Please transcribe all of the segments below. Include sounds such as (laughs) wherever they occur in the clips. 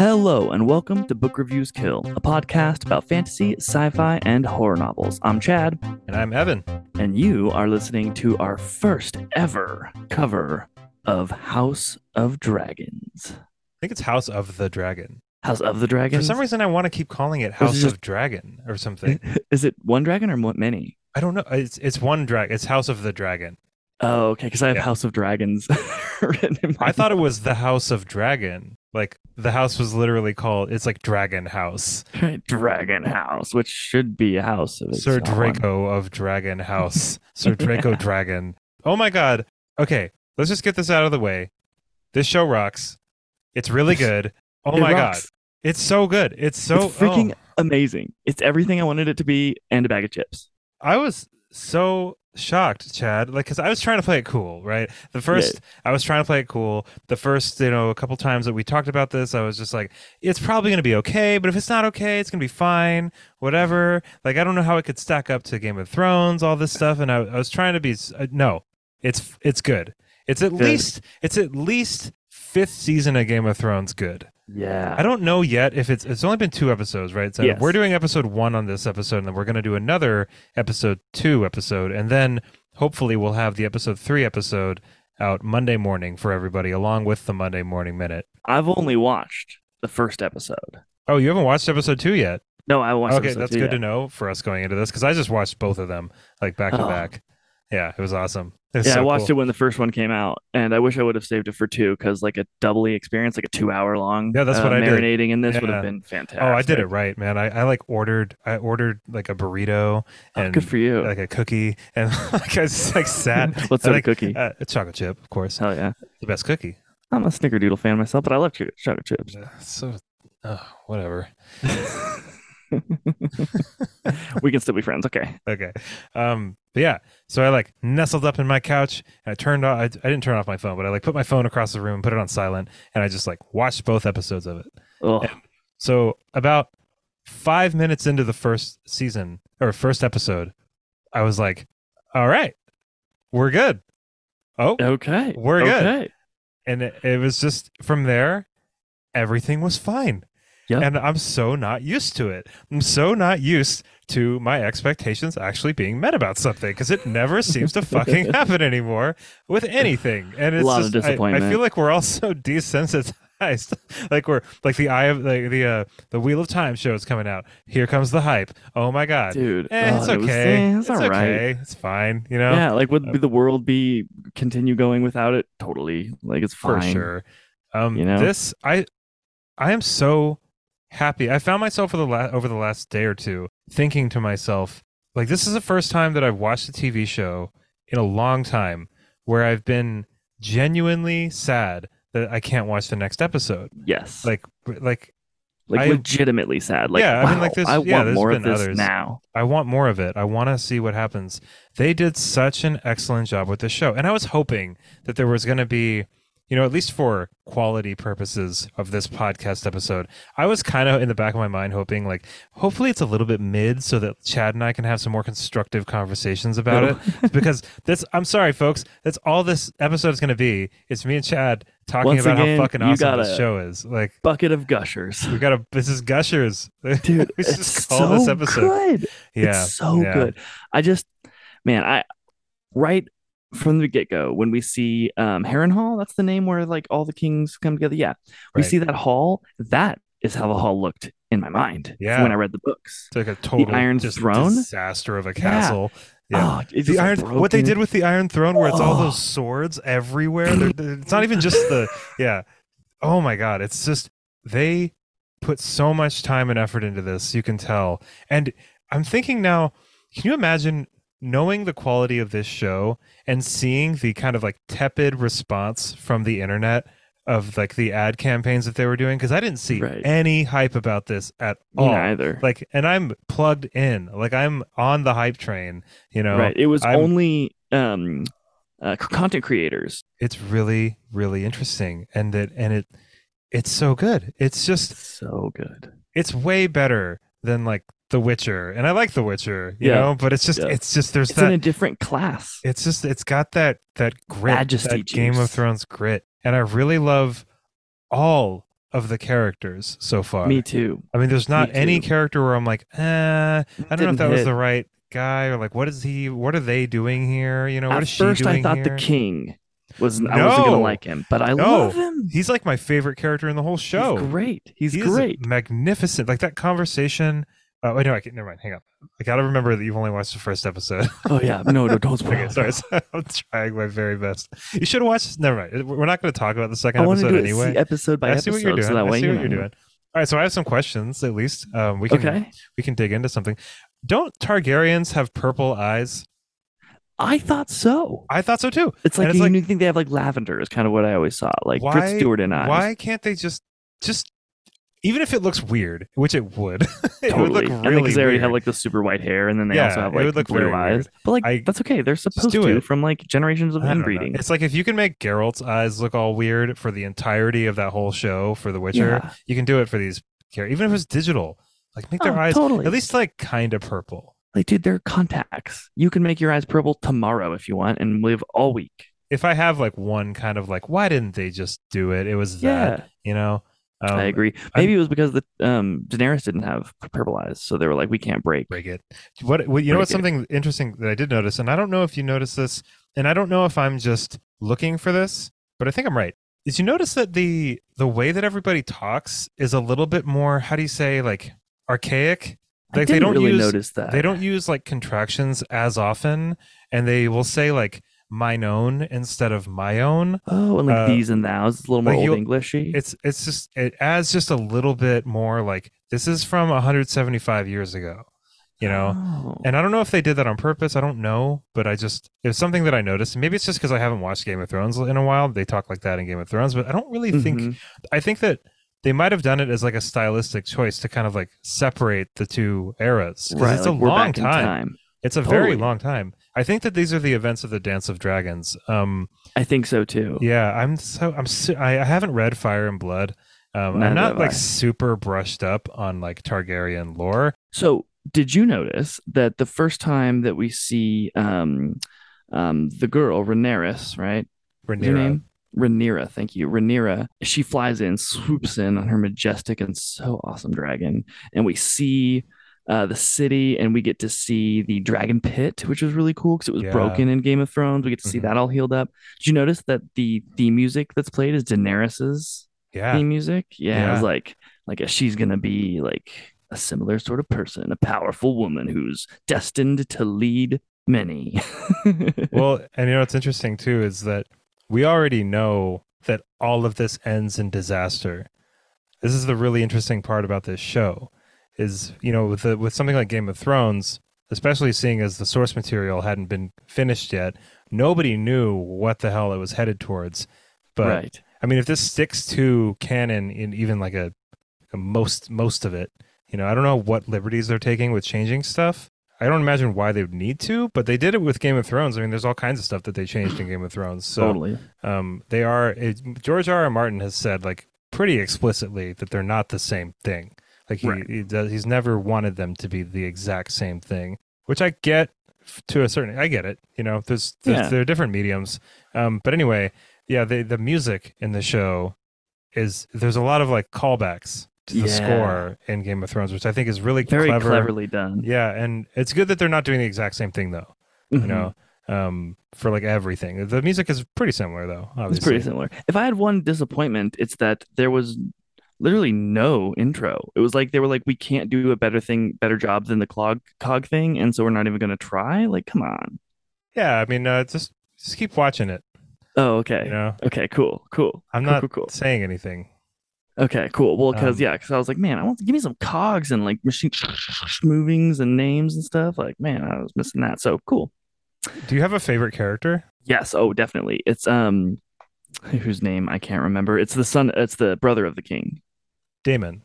Hello, and welcome to Book Reviews Kill, a podcast about fantasy, sci fi, and horror novels. I'm Chad, And I'm Evan. and you are listening to our first ever cover of House of Dragons. I think it's House of the Dragon. House of the Dragon? For some reason, I want to keep calling it it House just- of Dragon or something. (laughs) Is it one dragon or many? I don't know. It's it's one drag. It's House of the Dragon. Oh, okay, because I have Yeah. House of Dragons (laughs) written in my I thought it was the House of Dragon. Like the house was literally called. It's like Dragon House. (laughs) Dragon House, which should be a house of Sir. Draco of Dragon House. Sir Draco Yeah. (laughs) Dragon. Oh my God. Okay, let's just get this out of the way. This show rocks. It's really good. Oh It my rocks. God. It's so good. It's so it's freaking oh. amazing. It's everything I wanted it to be and a bag of chips. I was so shocked, Chad. Like, cause I was trying to play it cool, right? The first, I was trying to play it cool. The first, you know, a couple times that we talked about this, I was just like, it's probably gonna be okay, but if it's not okay, it's gonna be fine, whatever. Like, I don't know how it could stack up to Game of Thrones, all this stuff, and I, I was trying to be, uh, no, it's it's good. It's at Good. least, it's at least fifth season of Game of Thrones good. Yeah. I don't know yet if it's it's only been two episodes, right? So Yes. we're doing episode one on this episode, and then we're gonna do another episode two episode, and then hopefully we'll have the episode three episode out Monday morning for everybody, along with the Monday morning minute. I've only watched the first episode. Oh, you haven't watched episode two yet? No, I watched. okay, that's good yet. to know for us going into this because I just watched both of them like back to Oh. back. Yeah, it was awesome. Yeah, so I watched cool. it when the first one came out, and I wish I would have saved it for two because like a doubly experience, like a two-hour long. Yeah, that's uh, what I did. marinating in this would have been fantastic. Oh, I did it right, man. I, I like ordered I ordered like a burrito Oh, and good for you. like a cookie and (laughs) like I just like sat (laughs) What's like, cookie? Uh, a chocolate chip, of course. Hell yeah! The best cookie. I'm a Snickerdoodle fan myself, but I love chocolate chips. Uh, So, oh, whatever. (laughs) (laughs) we can still be friends. Okay. Okay. Um, but yeah. So I like nestled up in my couch and I turned off. I, I didn't turn off my phone, but I like put my phone across the room, and put it on silent, and I just like watched both episodes of it. So about five minutes into the first season or first episode, I was like, "All right, we're good." Oh, okay. We're good. And it, it was just from there, everything was fine. Yep. And I'm so not used to it. I'm so not used to my expectations actually being met about something because it never (laughs) seems to fucking happen anymore with anything. And it's lot of just, I- I, feel like we're all so (laughs) desensitized. (laughs) like we're like the eye of like the uh the Wheel of Time show is coming out. Here comes the hype. Oh my god. Dude, Eh, oh, it's it was- okay. eh, it's it's all right. okay. It's fine. You know. Yeah, like would Uh, the world be continue going without it? Totally. Like it's fine. for sure. Um, You know? this I I am so happy. I found myself for the la- over the last day or two thinking to myself, like this is the first time that I've watched a TV show in a long time where I've been genuinely sad that I can't watch the next episode. Yes. Like like like I- legitimately sad. Like, Yeah, I mean, like, wow, there's- I yeah, want there's more of been this others. now. I want more of it. I want to see what happens. They did such an excellent job with this show. And I was hoping that there was going to be, you know, at least for quality purposes of this podcast episode, I was kind of in the back of my mind hoping, like, hopefully it's a little bit mid so that Chad and I can have some more constructive conversations about it. (laughs) because that's, I'm sorry, folks, that's all this episode is going to be. It's me and Chad talking Once about again, how fucking awesome this show is. Like, Bucket of gushers. we got to, this is Gushers. (laughs) Dude, we it's just call so this episode. good. Yeah. It's so yeah. good. I just, man, I right from the get go when we see um Harrenhal, that's the name where like all the kings come together. Yeah, we Right. see that hall. That is how the hall looked in my mind. Yeah. when I read the books. It's like a total Iron just Throne? disaster of a castle. Yeah. Oh, it's the iron, like, what they did with the Iron Throne, where it's all Oh. those swords everywhere. They're- they're- it's not even just the (laughs) yeah. Oh my god, it's just they put so much time and effort into this. You can tell, and I'm thinking now. Can you imagine knowing the quality of this show and seeing the kind of like tepid response from the internet of like the ad campaigns that they were doing? Because I didn't see Right. any hype about this at Me all neither. like and i'm plugged in like i'm on the hype train you know right. It was I'm- only um uh, content creators. it's really really interesting and that, and it it's so good it's just So good. it's way better than like the witcher and i like the witcher you Yeah. know but it's just Yeah. it's just there's It's in a different class. it's just it's got that that grit Majesty that game of thrones grit and i really love all of the characters so far. Me too. I mean, there's not Me any too. character where I'm like, eh, I don't know if Didn't that was the right guy or like, what is he? What are they doing here? You know, what At is she first, doing I thought here? the king was. no, I wasn't gonna like him, but I No. love him. He's like my favorite character in the whole show. He's great. He's He great. magnificent. Like that conversation. Oh, wait, no, I can't. Never mind. Hang on. I gotta remember that you've only watched the first episode. Oh yeah, no, no, don't (laughs) spoil. okay, it. sorry. (laughs) I'm trying my very best. You should have watched. Never mind. We're not going to talk about the second I episode do it anyway. episode by I episode, see what you're doing. so that I see you what you're doing. All right, so I have some questions at least. Um, we can Okay, we can dig into something. Don't Targaryens have purple eyes? I thought so. I thought so too. It's like And it's you like- think they have like lavender is kind of what I always saw, like Why- Britt Stewart and eyes. Why can't they just just even if it looks weird, which it would, (laughs) it Totally. would look really because they already weird. have like the super white hair, and then they Yeah, also have like blue eyes. weird. But like I- that's okay. They're supposed to it. from like generations of know. inbreeding. It's like if you can make Geralt's eyes look all weird for the entirety of that whole show for The Witcher, Yeah. you can do it for these characters, even if it's digital. Like make their Oh, eyes totally. at least like kind of purple. Like, dude, they're contacts. You can make your eyes purple tomorrow if you want, and live all week. If I have like one kind of like, why didn't they just do it? It was that, Yeah, you know. Um, I agree. Maybe it was because the um Daenerys didn't have purple eyes, so they were like, we can't break. break it. What, what you know? What's it. something interesting that I did notice, and I don't know if you noticed this, and I don't know if I'm just looking for this, but I think I'm right. Is you notice that the the way that everybody talks is a little bit more, how do you say, like archaic? I Like didn't they don't really use notice that. they don't use like contractions as often, and they will say like mine own instead of my own. Oh, and like uh, these and thous. It's a little more like old Englishy. It's it's just it adds just a little bit more like this is from 175 years ago, you know. Oh. And I don't know if they did that on purpose. I don't know, but I just it was something that I noticed. Maybe it's just because I haven't watched Game of Thrones in a while. They talk like that in Game of Thrones, but I don't really think. Mhm. I think that they might have done it as like a stylistic choice to kind of like separate the two eras. right, it's like a long time. time. It's a very long time. I think that these are the events of the Dance of Dragons. Um, I think so too. yeah, I'm so I'm I, I haven't read Fire and Blood. Um, I'm not like I. super brushed up on like Targaryen lore. So, did you notice that the first time that we see um, um, the girl Rhaenyra, right? Rhaenyra. name? Rhaenyra, thank you. Rhaenyra. She flies in, swoops in on her majestic and so awesome dragon, and we see uh, the city, and we get to see the dragon pit, which was really cool because it was Yeah. broken in Game of Thrones. We get to see Mhm. that all healed up. Did you notice that the theme music that's played is Daenerys's Yeah, theme music? Yeah, I was Yeah. like, like she's gonna be like a similar sort of person, a powerful woman who's destined to lead many. (laughs) well, and you know what's interesting too is that we already know that all of this ends in disaster. This is the really interesting part about this show, is you know with the, with something like Game of Thrones, especially seeing as the source material hadn't been finished yet, nobody knew what the hell it was headed towards. But right. I mean, if this sticks to canon in even like a, a most most of it, you know, I don't know what liberties they're taking with changing stuff. I don't imagine why they would need to, but they did it with Game of Thrones. I mean, there's all kinds of stuff that they changed in Game of Thrones. So totally. um, they are. It, George R. R. Martin has said like pretty explicitly that they're not the same thing. Like he, Right. he does, he's never wanted them to be the exact same thing, which I get to a certain. I get it. You know, there's, there's Yeah. there are different mediums. Um, but anyway, yeah, the the music in the show is there's a lot of like callbacks to the Yeah. score in Game of Thrones, which I think is really Very clever. cleverly done. Yeah, and it's good that they're not doing the exact same thing though. Mhm. You know, um, for like everything. The music is pretty similar though. Obviously. It's pretty similar. If I had one disappointment, it's that there was literally no intro. It was like they were like, we can't do a better thing, better job than the clog cog thing, and so we're not even gonna try. Like, come on. Yeah, I mean, uh, just just keep watching it. Oh, okay. You know, Okay, cool, cool. I'm Cool, not cool, cool. saying anything. Okay, cool. Well, because Um, yeah, because I was like, man, I want to give me some cogs and like machine (laughs) movings and names and stuff. Like, man, I was missing that. So cool. Do you have a favorite character? Yes. Oh, definitely. It's um, whose name I can't remember. It's the son. It's the brother of the king, Daemon.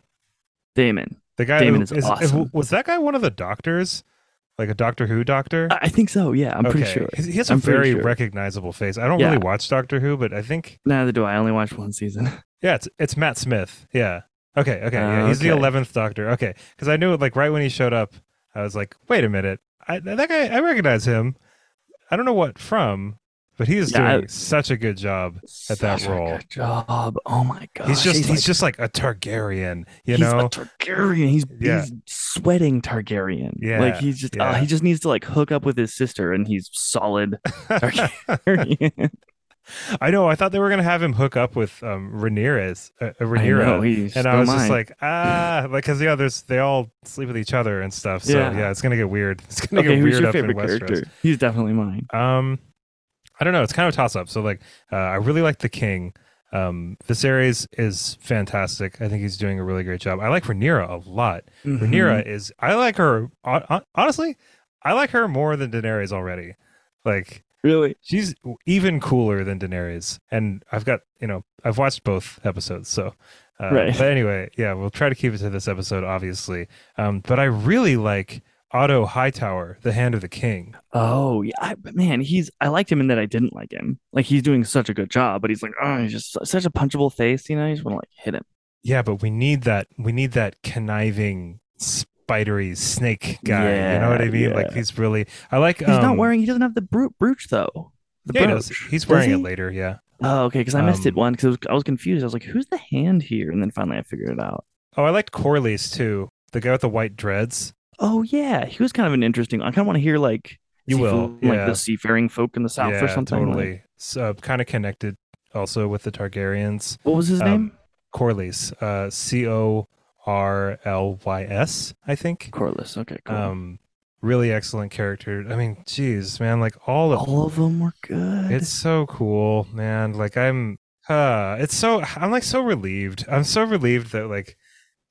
Daemon. The guy Daemon who is awesome. was that guy one of the doctors, like a Doctor Who doctor? I think so. Yeah, I'm pretty sure. He has a I'm very sure. recognizable face. I don't Yeah. really watch Doctor Who, but I think Neither do I. I only watched one season. (laughs) yeah, it's it's Matt Smith. Yeah. Okay. Okay. Yeah. He's the eleventh Doctor. Okay. Because I knew like right when he showed up, I was like, wait a minute, I, that guy, I recognize him. I don't know what from. But he is Yeah, doing I- such a good job at that Such a role. good job. Oh my god. he's just he's, like, just like a Targaryen, you he's know. a Targaryen. He's Yeah. he's sweating Targaryen. Yeah, Like he's just uh, he just needs to like hook up with his sister and he's solid Targaryen. (laughs) I know. I thought they were gonna have him hook up with um Rhaenyra's, uh, uh, I Rhaenyra, and I was just like, ah, like because yeah, there's they all sleep with each other and stuff. So Yeah. yeah, it's gonna get weird. (laughs) It's gonna okay, get who's weird your up in Westeros. character? He's definitely mine. Um, I don't know. It's kind of a toss up. So like, uh, I really like the king. Um, Viserys is fantastic. I think he's doing a really great job. I like Rhaenyra a lot. Mhm. Rhaenyra is. I like her. hon- hon- Honestly, I like her more than Daenerys already. Like really? she's even cooler than Daenerys. And I've got you know I've watched both episodes. So. Uh, Right. But anyway, yeah, we'll try to keep it to this episode, obviously. Um, but I really like Otto Hightower, the Hand of the King. Oh yeah, I, man, he's I liked him in that I didn't like him. Like he's doing such a good job, but he's like, oh, he's just such a punchable face. You know, you just want to like hit him. Yeah, but we need that. We need that conniving, spidery snake guy. Yeah, you know what I Yeah, mean? Like he's really. I like. He's not um, wearing. He doesn't have the bru- brooch though. The Yeah, he brooch. He's Does wearing he? it later. Yeah. Oh, okay. Because I missed it Um, one because I was confused. I was like, "Who's the hand here?" And then finally, I figured it out. Oh, I liked Corlys too. The guy with the white dreads. Oh yeah, he was kind of an interesting. I kind of want to hear like You will, from, like the seafaring folk in the south yeah, or something. Like- totally. So kind of connected also with the Targaryens. what was his Um, name? Corlys. Uh, C O R L Y S. I think. Corlys. Okay, cool. Um, really excellent character. I mean, geez, man, like all of All of them were good. It's so cool, man. Like I'm uh it's so I'm like so relieved. I'm so relieved that like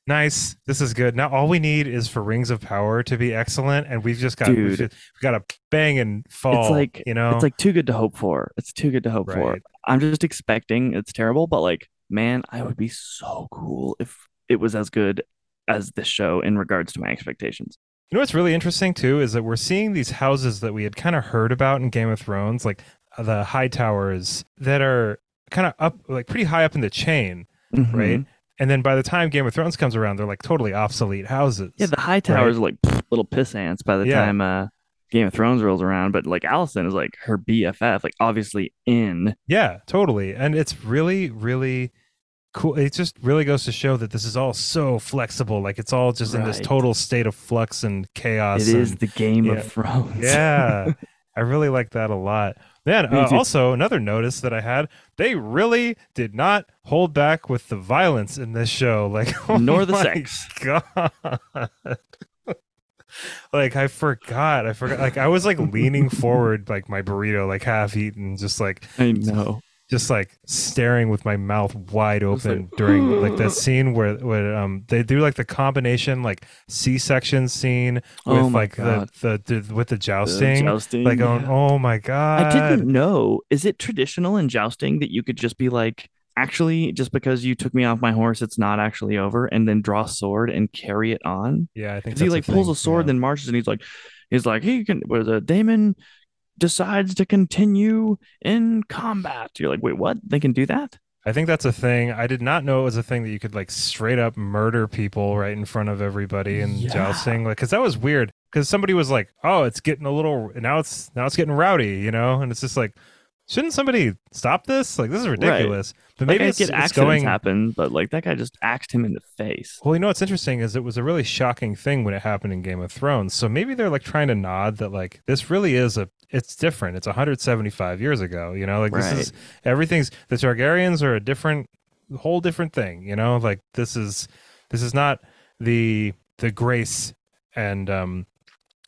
nice, this is good. Now all we need is for Rings of Power to be excellent and we've just got we've, just, we've got to bang and fall, It's like- you know. It's like too good to hope for. It's too good to hope for. I'm just expecting it's terrible, but like, man, I would be so cool if it was as good as this show in regards to my expectations. You know what's really interesting too is that we're seeing these houses that we had kind of heard about in Game of Thrones, like uh, the Hightowers that are kind of up like pretty high up in the chain, Mhm. right? And then by the time Game of Thrones comes around, they're like totally obsolete houses. Yeah, the Hightowers are like little piss ants by the Yeah. time uh Game of Thrones rolls around, but like Allison is like her BFF, like obviously in. Yeah, totally. And it's really, really cool. It just really goes to show that this is all so flexible. Like it's all just in this total state of flux and chaos. It is and- the Game yeah. of Thrones. yeah. (laughs) I really like that a lot. Man, Me uh, also another notice that I had, they really did not hold back with the violence in this show. (laughs) Like oh Nor the sex. God. (laughs) like I forgot. I forgot. Like I was like leaning forward, like my burrito, like half eaten, just like I know. Just like staring with my mouth wide open like, during (laughs) like that scene where where um they do like the combination like C-section scene with Oh like the, the the with the The jousting, jousting, like going yeah. oh my god I didn't know. Is it traditional in jousting that you could just be like, actually, just because you took me off my horse, it's not actually over, and then draw a sword and carry it on? yeah I think he like pulls thing, a sword, yeah. then marches, and he's like, he's like, he can. Where a Daemon decides to continue in combat. You're like, wait, what? They can do that? I think that's a thing. I did not know it was a thing that you could like straight up murder people right in front of everybody and Yeah. jousting. Like, cause that was weird. Cause somebody was like, "Oh, it's getting a little now. It's now it's getting rowdy," you know. And it's just like, shouldn't somebody stop this? Like, this is ridiculous. But maybe I it's, get it's going. happen, but like that guy just axed him in the face. Well, you know what's interesting is it was a really shocking thing when it happened in Game of Thrones. So maybe they're like trying to nod that like this really is a it's different. It's 175 years ago. You know, like this is everything's the Targaryens are a different whole different thing. You know, like this is this is not the the grace and um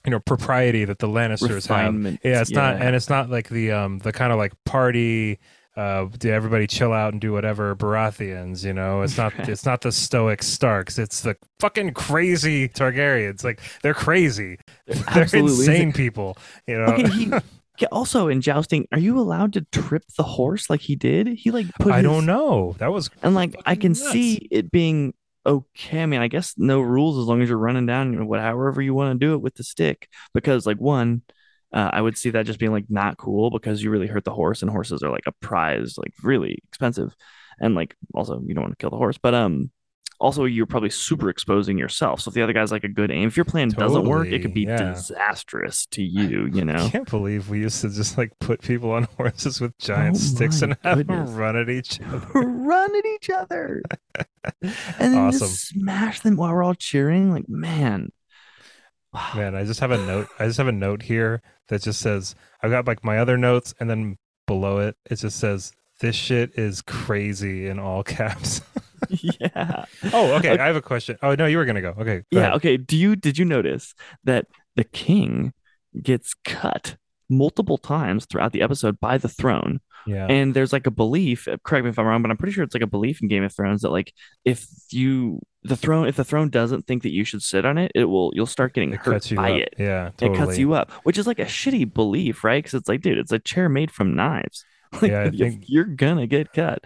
you know propriety that the Lannisters have. Yeah, it's not, and it's not like the um the kind of like party. Uh, do everybody chill out and do whatever Baratheons? You know, it's not (laughs) it's not the stoic Starks. It's the fucking crazy Targaryens. Like they're crazy. They're (laughs) absolutely insane people. You know. Okay, he (laughs) also in jousting, are you allowed to trip the horse like he did? He like put I his- don't know. That was And like I can nuts. see it being okay. I mean, I guess no rules as long as you're running down you know, what however you want to do it with the stick. Because like one, uh, I would see that just being like not cool because you really hurt the horse and horses are like a prize, like really expensive. And like also you don't want to kill the horse. But um also you're probably super exposing yourself. So if the other guy's like a good aim, if your plan doesn't work, it could be yeah. disastrous to you. You (laughs) know, I can't believe we used to just like put people on (laughs) horses with giant Oh sticks and have them run at each (laughs) other. run at each other and then Awesome. just smash them while we're all cheering. Like, man, wow. Man, I just have a note. I just have a note here that just says I've got like my other notes, and then below it, it just says this shit is crazy in all (laughs) caps. yeah, oh, okay. Okay. I have a question. Oh no, you were gonna go. Okay. go yeah. ahead. Okay. Do you did you notice that the king gets cut multiple times throughout the episode by the throne? Yeah. And there's like a belief, correct me if I'm wrong, but I'm pretty sure it's like a belief in Game of Thrones that like if you the throne if the throne doesn't think that you should sit on it, it will you'll start getting it hurt by up. it. Yeah. It cuts you up, which is like a shitty belief, right? Because it's like, dude, it's a chair made from knives. (laughs) Like Yeah, think- you're gonna get cut.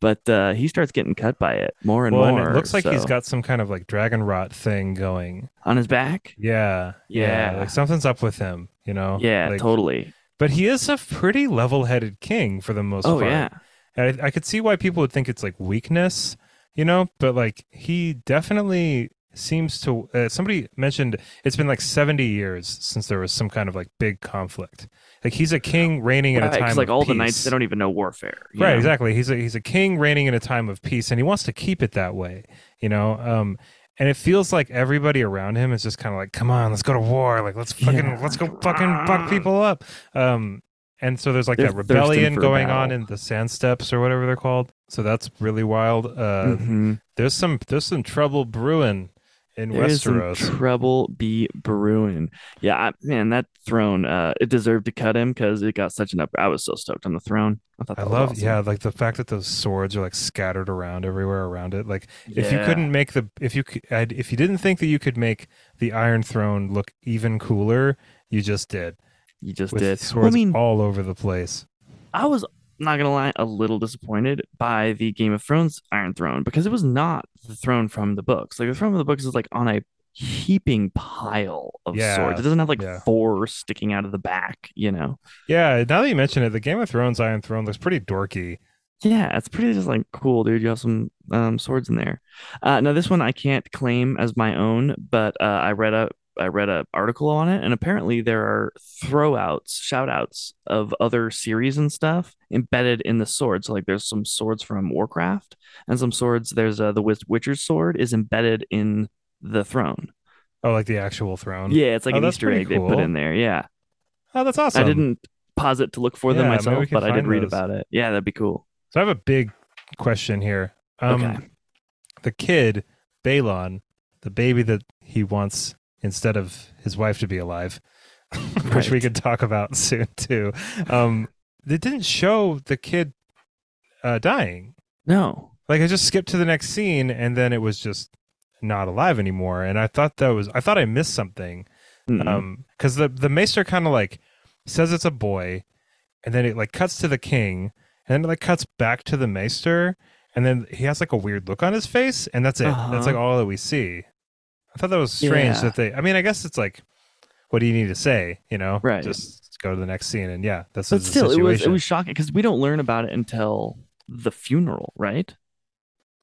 But uh, he starts getting cut by it more and well, more. and it looks like he's got some kind of like dragon rot thing going. on his back. Yeah. Yeah. Like something's up with him. You know. Yeah, Like, totally. But he is a pretty level-headed king for the most Oh part. yeah, And I, I could see why people would think it's like weakness, you know, but like he definitely seems to. Uh, somebody mentioned it's been like 70 years since there was some kind of like big conflict. Like he's a king reigning in a time like of all the knights, they don't even know warfare. Right, know? exactly. He's a he's a king reigning in a time of peace, and he wants to keep it that way. You know, um, and it feels like everybody around him is just kind of like, "Come on, let's go to war! Like, let's fucking Yeah, let's go fucking fuck people up." Um, and so there's like They're that rebellion going on in the sand steps or whatever they're called. So that's really wild. Uh, Mhm. There's some there's some trouble brewing in There's some Westeros. trouble be brewing. Yeah, I, man, that throne, uh, it deserved to cut him because it got such an up. I was so stoked on the throne. I thought I was love, awesome. yeah, like the fact that those swords are like scattered around everywhere around it. Like if you couldn't make the if you I'd- if you didn't think that you could make the Iron Throne look even cooler, you just did you just with did. swords Well, I mean, all over the place. I was not gonna lie, a little disappointed by the Game of Thrones Iron Throne because it was not the throne from the books. Like the throne from the books is like on a heaping pile of Yeah, swords. It doesn't have like yeah. four sticking out of the back, you know. Yeah, now that you mention it, the Game of Thrones Iron Throne looks pretty dorky. Yeah, it's pretty just like cool, dude. You have some um, swords in there. Uh, now this one I can't claim as my own, but uh, I read a I read a article on it, and apparently there are throwouts, shoutouts of other series and stuff embedded in the sword. So like there's some swords from Warcraft and some swords. There's uh, the Witcher's sword is embedded in the throne. Oh, like the actual throne. Yeah, it's like Oh, an Easter egg they put in there. Yeah, Oh, that's awesome. I didn't pause it to look for them Yeah, myself, but I did find read those. about it. Yeah, that'd be cool. So I have a big question here. Um, Okay. The kid, Baelon, the baby that he wants instead of his wife to be alive, (laughs) which we could talk about (laughs) soon too. Um, they didn't show the kid uh, dying. No. Like I just skipped to the next scene, and then it was just not alive anymore. And I thought that was I thought I missed something. Mm-mm. Um, because the the maester kind of like says it's a boy, and then it like cuts to the king, and then it like cuts back to the maester, and then he has like a weird look on his face, and that's it. That's Uh-huh. like all that we see. I thought that was strange Yeah. that they. I mean, I guess it's like, what do you need to say? You know, Right. Just go to the next scene, and yeah, that's But the still, it was it was shocking because we don't learn about it until the funeral, right?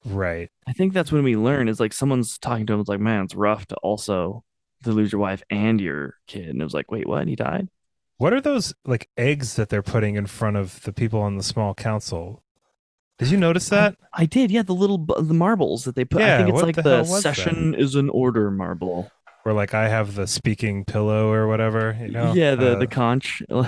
right. I think that's when we learn is like someone's talking to him. It's like, man, it's rough to also to lose your wife and your kid. And it was like, wait, what? He died? What are those like eggs that they're putting in front of the people on the small council? Did you notice that? I did. Yeah, the little the marbles that they put. I Yeah, think it's like the the, was that? session is an order marble. Or like I have the speaking pillow or whatever, you know? yeah, the Uh, the conch. (laughs) yeah.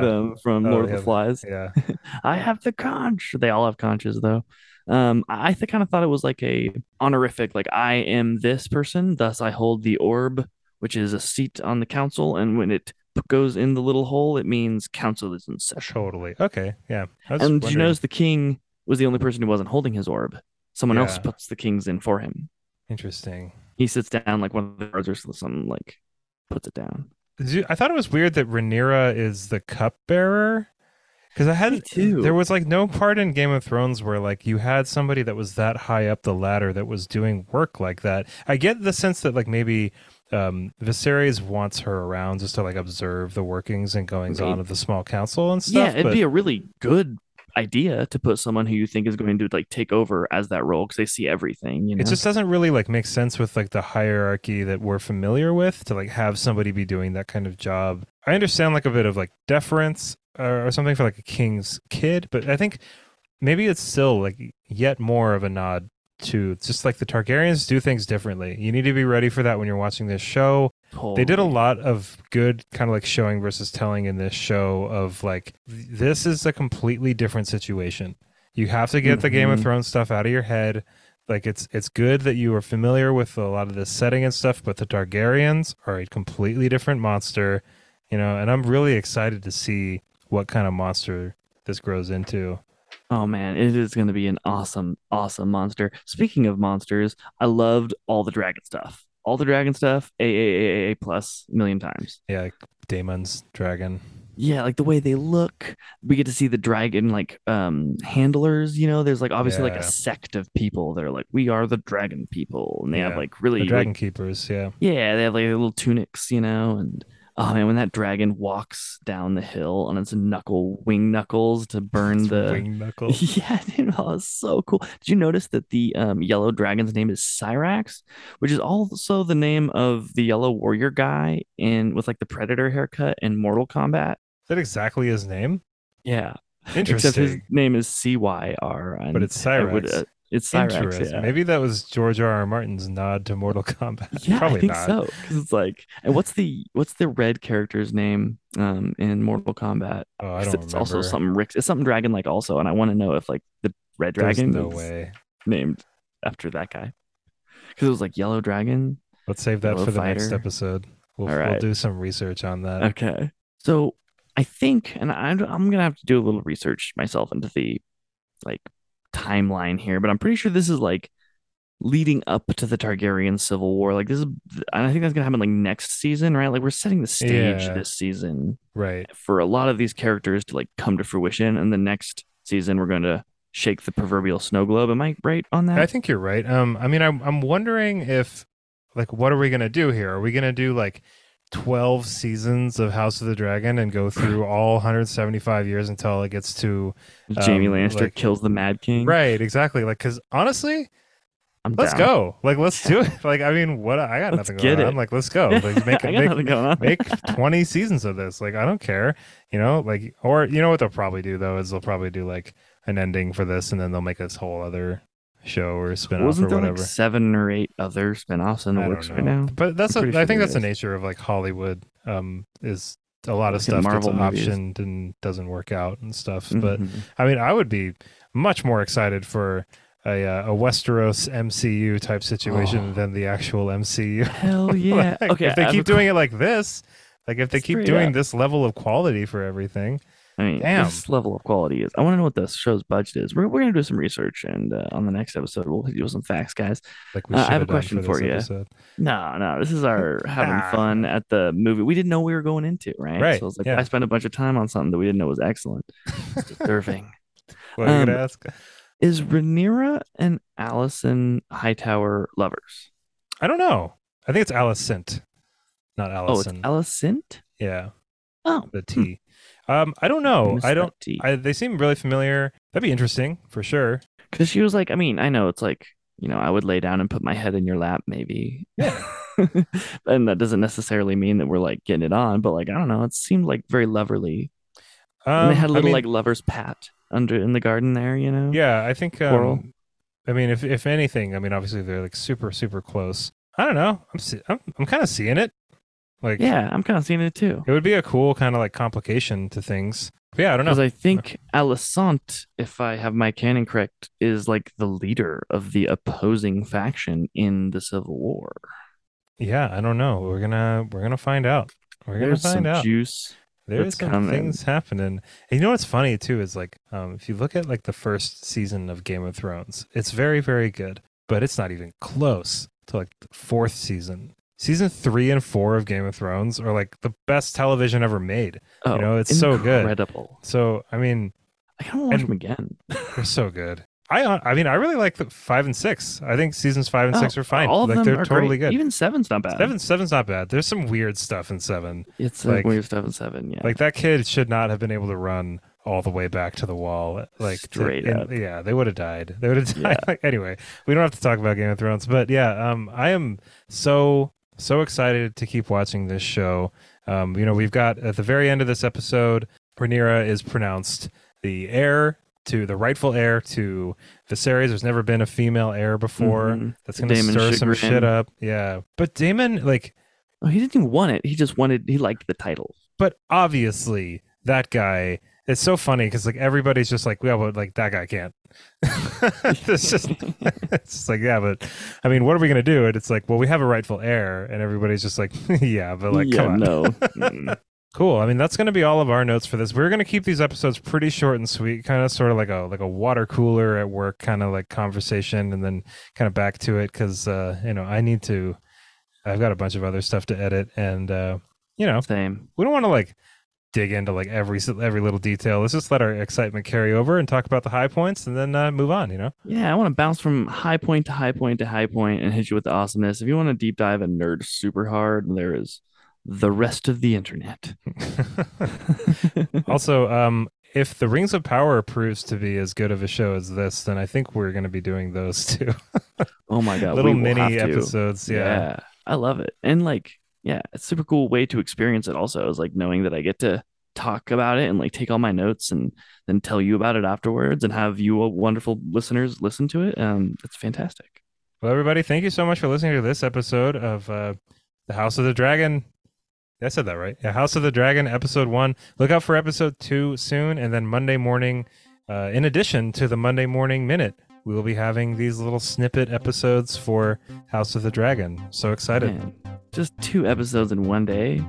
the- from Oh, Lord of the Flies. yeah. (laughs) I have the conch. They all have conches though. Um, I th- kind of thought it was like a honorific, like I am this person, thus I hold the orb, which is a seat on the council, and when it goes in the little hole, it means council is in session. Totally. Okay. Yeah. I And did you wondering. notice the king was the only person who wasn't holding his orb? Someone else puts the kings in for him. Interesting. He sits down like one of the guards or something, like puts it down. I thought it was weird that Rhaenyra is the cupbearer. Because I too. There was like no part in Game of Thrones where like you had somebody that was that high up the ladder that was doing work like that. I get the sense that like maybe um Viserys wants her around just to like observe the workings and goings on of the small council and stuff. yeah, it'd but be a really good idea to put someone who you think is going to like take over as that role because they see everything. You know, It just doesn't really like make sense with like the hierarchy that we're familiar with to like have somebody be doing that kind of job. I understand like a bit of like deference or, or something for like a king's kid, but I think maybe it's still like yet more of a nod to just like the Targaryens do things differently. You need to be ready for that when you're watching this show. They did a lot of good kind of like showing versus telling in this show of like this is a completely different situation. You have to get the Game of Mhm. Thrones stuff out of your head. Like it's it's good that you are familiar with a lot of this setting and stuff, but the Targaryens are a completely different monster, you know, and I'm really excited to see what kind of monster this grows into. Oh man, it is going to be an awesome, awesome monster. Speaking of monsters, I loved all the dragon stuff. All the dragon stuff, a a a a- plus a million times. Yeah, like Daemon's dragon. Yeah, like the way they look. We get to see the dragon like um handlers, you know, there's like obviously like a sect of people that are like we are the dragon people and they have like really The dragon like, keepers, yeah. yeah, they have like little tunics, you know, and oh man, when that dragon walks down the hill on its knuckle wing knuckles to burn Its the (laughs) wing knuckles. Yeah, dude, that was so cool. Did you notice that the um, yellow dragon's name is Syrax, which is also the name of the yellow warrior guy in with like the predator haircut in Mortal Kombat? Is that exactly his name? Yeah, Interesting. except his name is C Y R, But it's I would, Cyrax. uh, it's Cyrax. Yeah. Maybe that was George R. R. Martin's nod to Mortal Kombat. (laughs) Yeah, Probably I think not. so. Because it's like, and what's the what's the red character's name um in Mortal Kombat? Oh, I don't it's remember. also something Rick. It's something dragon like also, and I want to know if like the red There's dragon no is way. named after that guy. Because it was like yellow dragon. Let's save that for the next episode. We'll, All we'll do some research on that. Okay. So I think, and I'm, I'm gonna have to do a little research myself into the like timeline here, but I'm pretty sure this is like leading up to the Targaryen civil war. Like this is, and I think that's gonna happen like next season, right? Like we're setting the stage Yeah. this season Right. for a lot of these characters to like come to fruition, and the next season we're going to shake the proverbial snow globe. Am I right on that? I think you're right. Um, I mean, I'm I'm wondering if, like, what are we gonna do here? Are we gonna do like twelve seasons of House of the Dragon and go (coughs) through all 175 years until it gets to Jaime um, Lannister like- kills the Mad King. right? Exactly. Like, because honestly, I'm let's down. go. Like, let's do it. (laughs) Like, I mean, what? I got Let's nothing get going it. on. I'm like, let's go. (laughs) Like, make make nothing going on. make 20 seasons of this. Like, I don't care. You know, like, or you know what they'll probably do though is they'll probably do like an ending for this, and then they'll make this whole other show or spin off or whatever. like seven or eight other spin-offs in the I works right now? But that's a, pretty I think that's the nature of like Hollywood. Um, is a lot of stuff Marvel gets movies. optioned and doesn't work out and stuff. But Mhm. I mean, I would be much more excited for a uh, a Westeros MCU type situation Oh. than the actual MCU. hell (laughs) yeah. Like, okay, if they keep a doing it like this, like if they keep doing up. this level of quality for everything, I mean, Damn. this level of quality is. I want to know what the show's budget is. We're, we're gonna do some research, and uh, on the next episode, we'll you some facts, guys. like we Uh, I should have a question for, for you. episode. No, no, this is our (laughs) having Ah. fun at the movie. We didn't know we were going into, right? Right, So it's like yeah. I spent a bunch of time on something that we didn't know was excellent. It's (laughs) deserving. What are you Um, gonna ask? is Rhaenyra and Allison Hightower lovers? I don't know. I think it's Alicent, not Allison. Oh, it's Allison. Alicent. yeah, Oh, the T. Um, I don't know. I don't. I, they seem really familiar. That'd be interesting for sure. Because she was like, I mean, I know it's like, you know, I would lay down and put my head in your lap, maybe. Yeah. (laughs) and that doesn't necessarily mean that we're like getting it on, but like, I don't know. It seemed like very loverly. Um, and they had a little mean, like lovers pat under in the garden there, you know? Yeah, I think. Coral. Um, I mean, if if anything, I mean, obviously they're like super super close. I don't know. I'm I'm, I'm kind of seeing it. Like, Yeah, I'm kind of seeing it too. it would be a cool kind of like complication to things. But yeah, I don't know. Because I think Alicent, if I have my canon correct, is like the leader of the opposing faction in the Civil War. yeah, I don't know. We're gonna we're gonna find out. We're gonna There's find some out. juice. There's some coming. things happening. And you know what's funny too is like um, if you look at like the first season of Game of Thrones, it's very very good, but it's not even close to like the fourth season. Season three and four of Game of Thrones are like the best television ever made. Oh, know, it's so good. Incredible. So I mean, I kind of to watch them again. (laughs) they're so good. I uh, I mean I really like the five and six. I think seasons five and Oh, six are fine. All of like them they're are totally great. good. Even seven's not bad. Seven seven's not bad. There's some weird stuff in seven. It's like- weird stuff in seven. Yeah. Like that kid should not have been able to run all the way back to the wall. Like to- Straight and- up. yeah, they would have died. They would have (laughs) died. Yeah. Like, anyway, we don't have to talk about Game of Thrones, but yeah, um, I am so so excited to keep watching this show. Um, you know, we've got at the very end of this episode, Rhaenyra is pronounced the heir to the rightful heir to Viserys. There's never been a female heir before. Mhm. That's gonna Daemon stir some shit up. Yeah, but Daemon, like, Oh, he didn't even want it. He just wanted. He liked the title. but obviously that guy. It's so funny because like everybody's just like, yeah, but like that guy can't. (laughs) it's just, (laughs) it's just like, yeah, but I mean, what are we gonna do? And it's like, well, we have a rightful heir, and everybody's just like, (laughs) yeah, but like, yeah, come on. no. Mm. Cool. I mean, that's going to be all of our notes for this. We're going to keep these episodes pretty short and sweet, kind of sort of like a like a water cooler at work kind of like conversation, and then kind of back to it because uh, you know I need to. I've got a bunch of other stuff to edit, and uh, you know Same. we don't want to like dig into like every every little detail. Let's just let our excitement carry over and talk about the high points, and then uh, move on. You know. Yeah, I want to bounce from high point to high point to high point and hit you with the awesomeness. If you want to deep dive and nerd super hard, there is the rest of the internet. (laughs) also, um, if the Rings of Power proves to be as good of a show as this, then I think we're going to be doing those too. oh my god, (laughs) Little we will have mini episodes. Yeah. I love it. And like, yeah, it's a super cool way to experience it also is like knowing that I get to talk about it and like take all my notes and then tell you about it afterwards and have you wonderful listeners listen to it. Um, it's fantastic. Well, everybody, thank you so much for listening to this episode of uh, the House of the Dragon. I said that right. Yeah, House of the Dragon, episode one. Look out for episode two soon, and then Monday morning. Uh, in addition to the Monday morning minute, we will be having these little snippet episodes for House of the Dragon. So excited! Man, just two episodes in one day.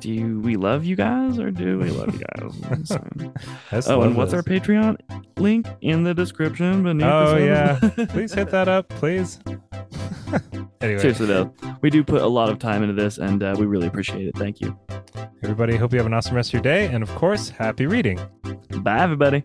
Do we love you guys or do we love you (laughs) guys? So- oh, and what's our Patreon link in the description beneath? Oh yeah, (laughs) please hit that up, please. (laughs) anyway, Seriously though, we do put a lot of time into this, and uh, we really appreciate it. Thank you. everybody, hope you have an awesome rest of your day, and of course, happy reading. Bye, everybody.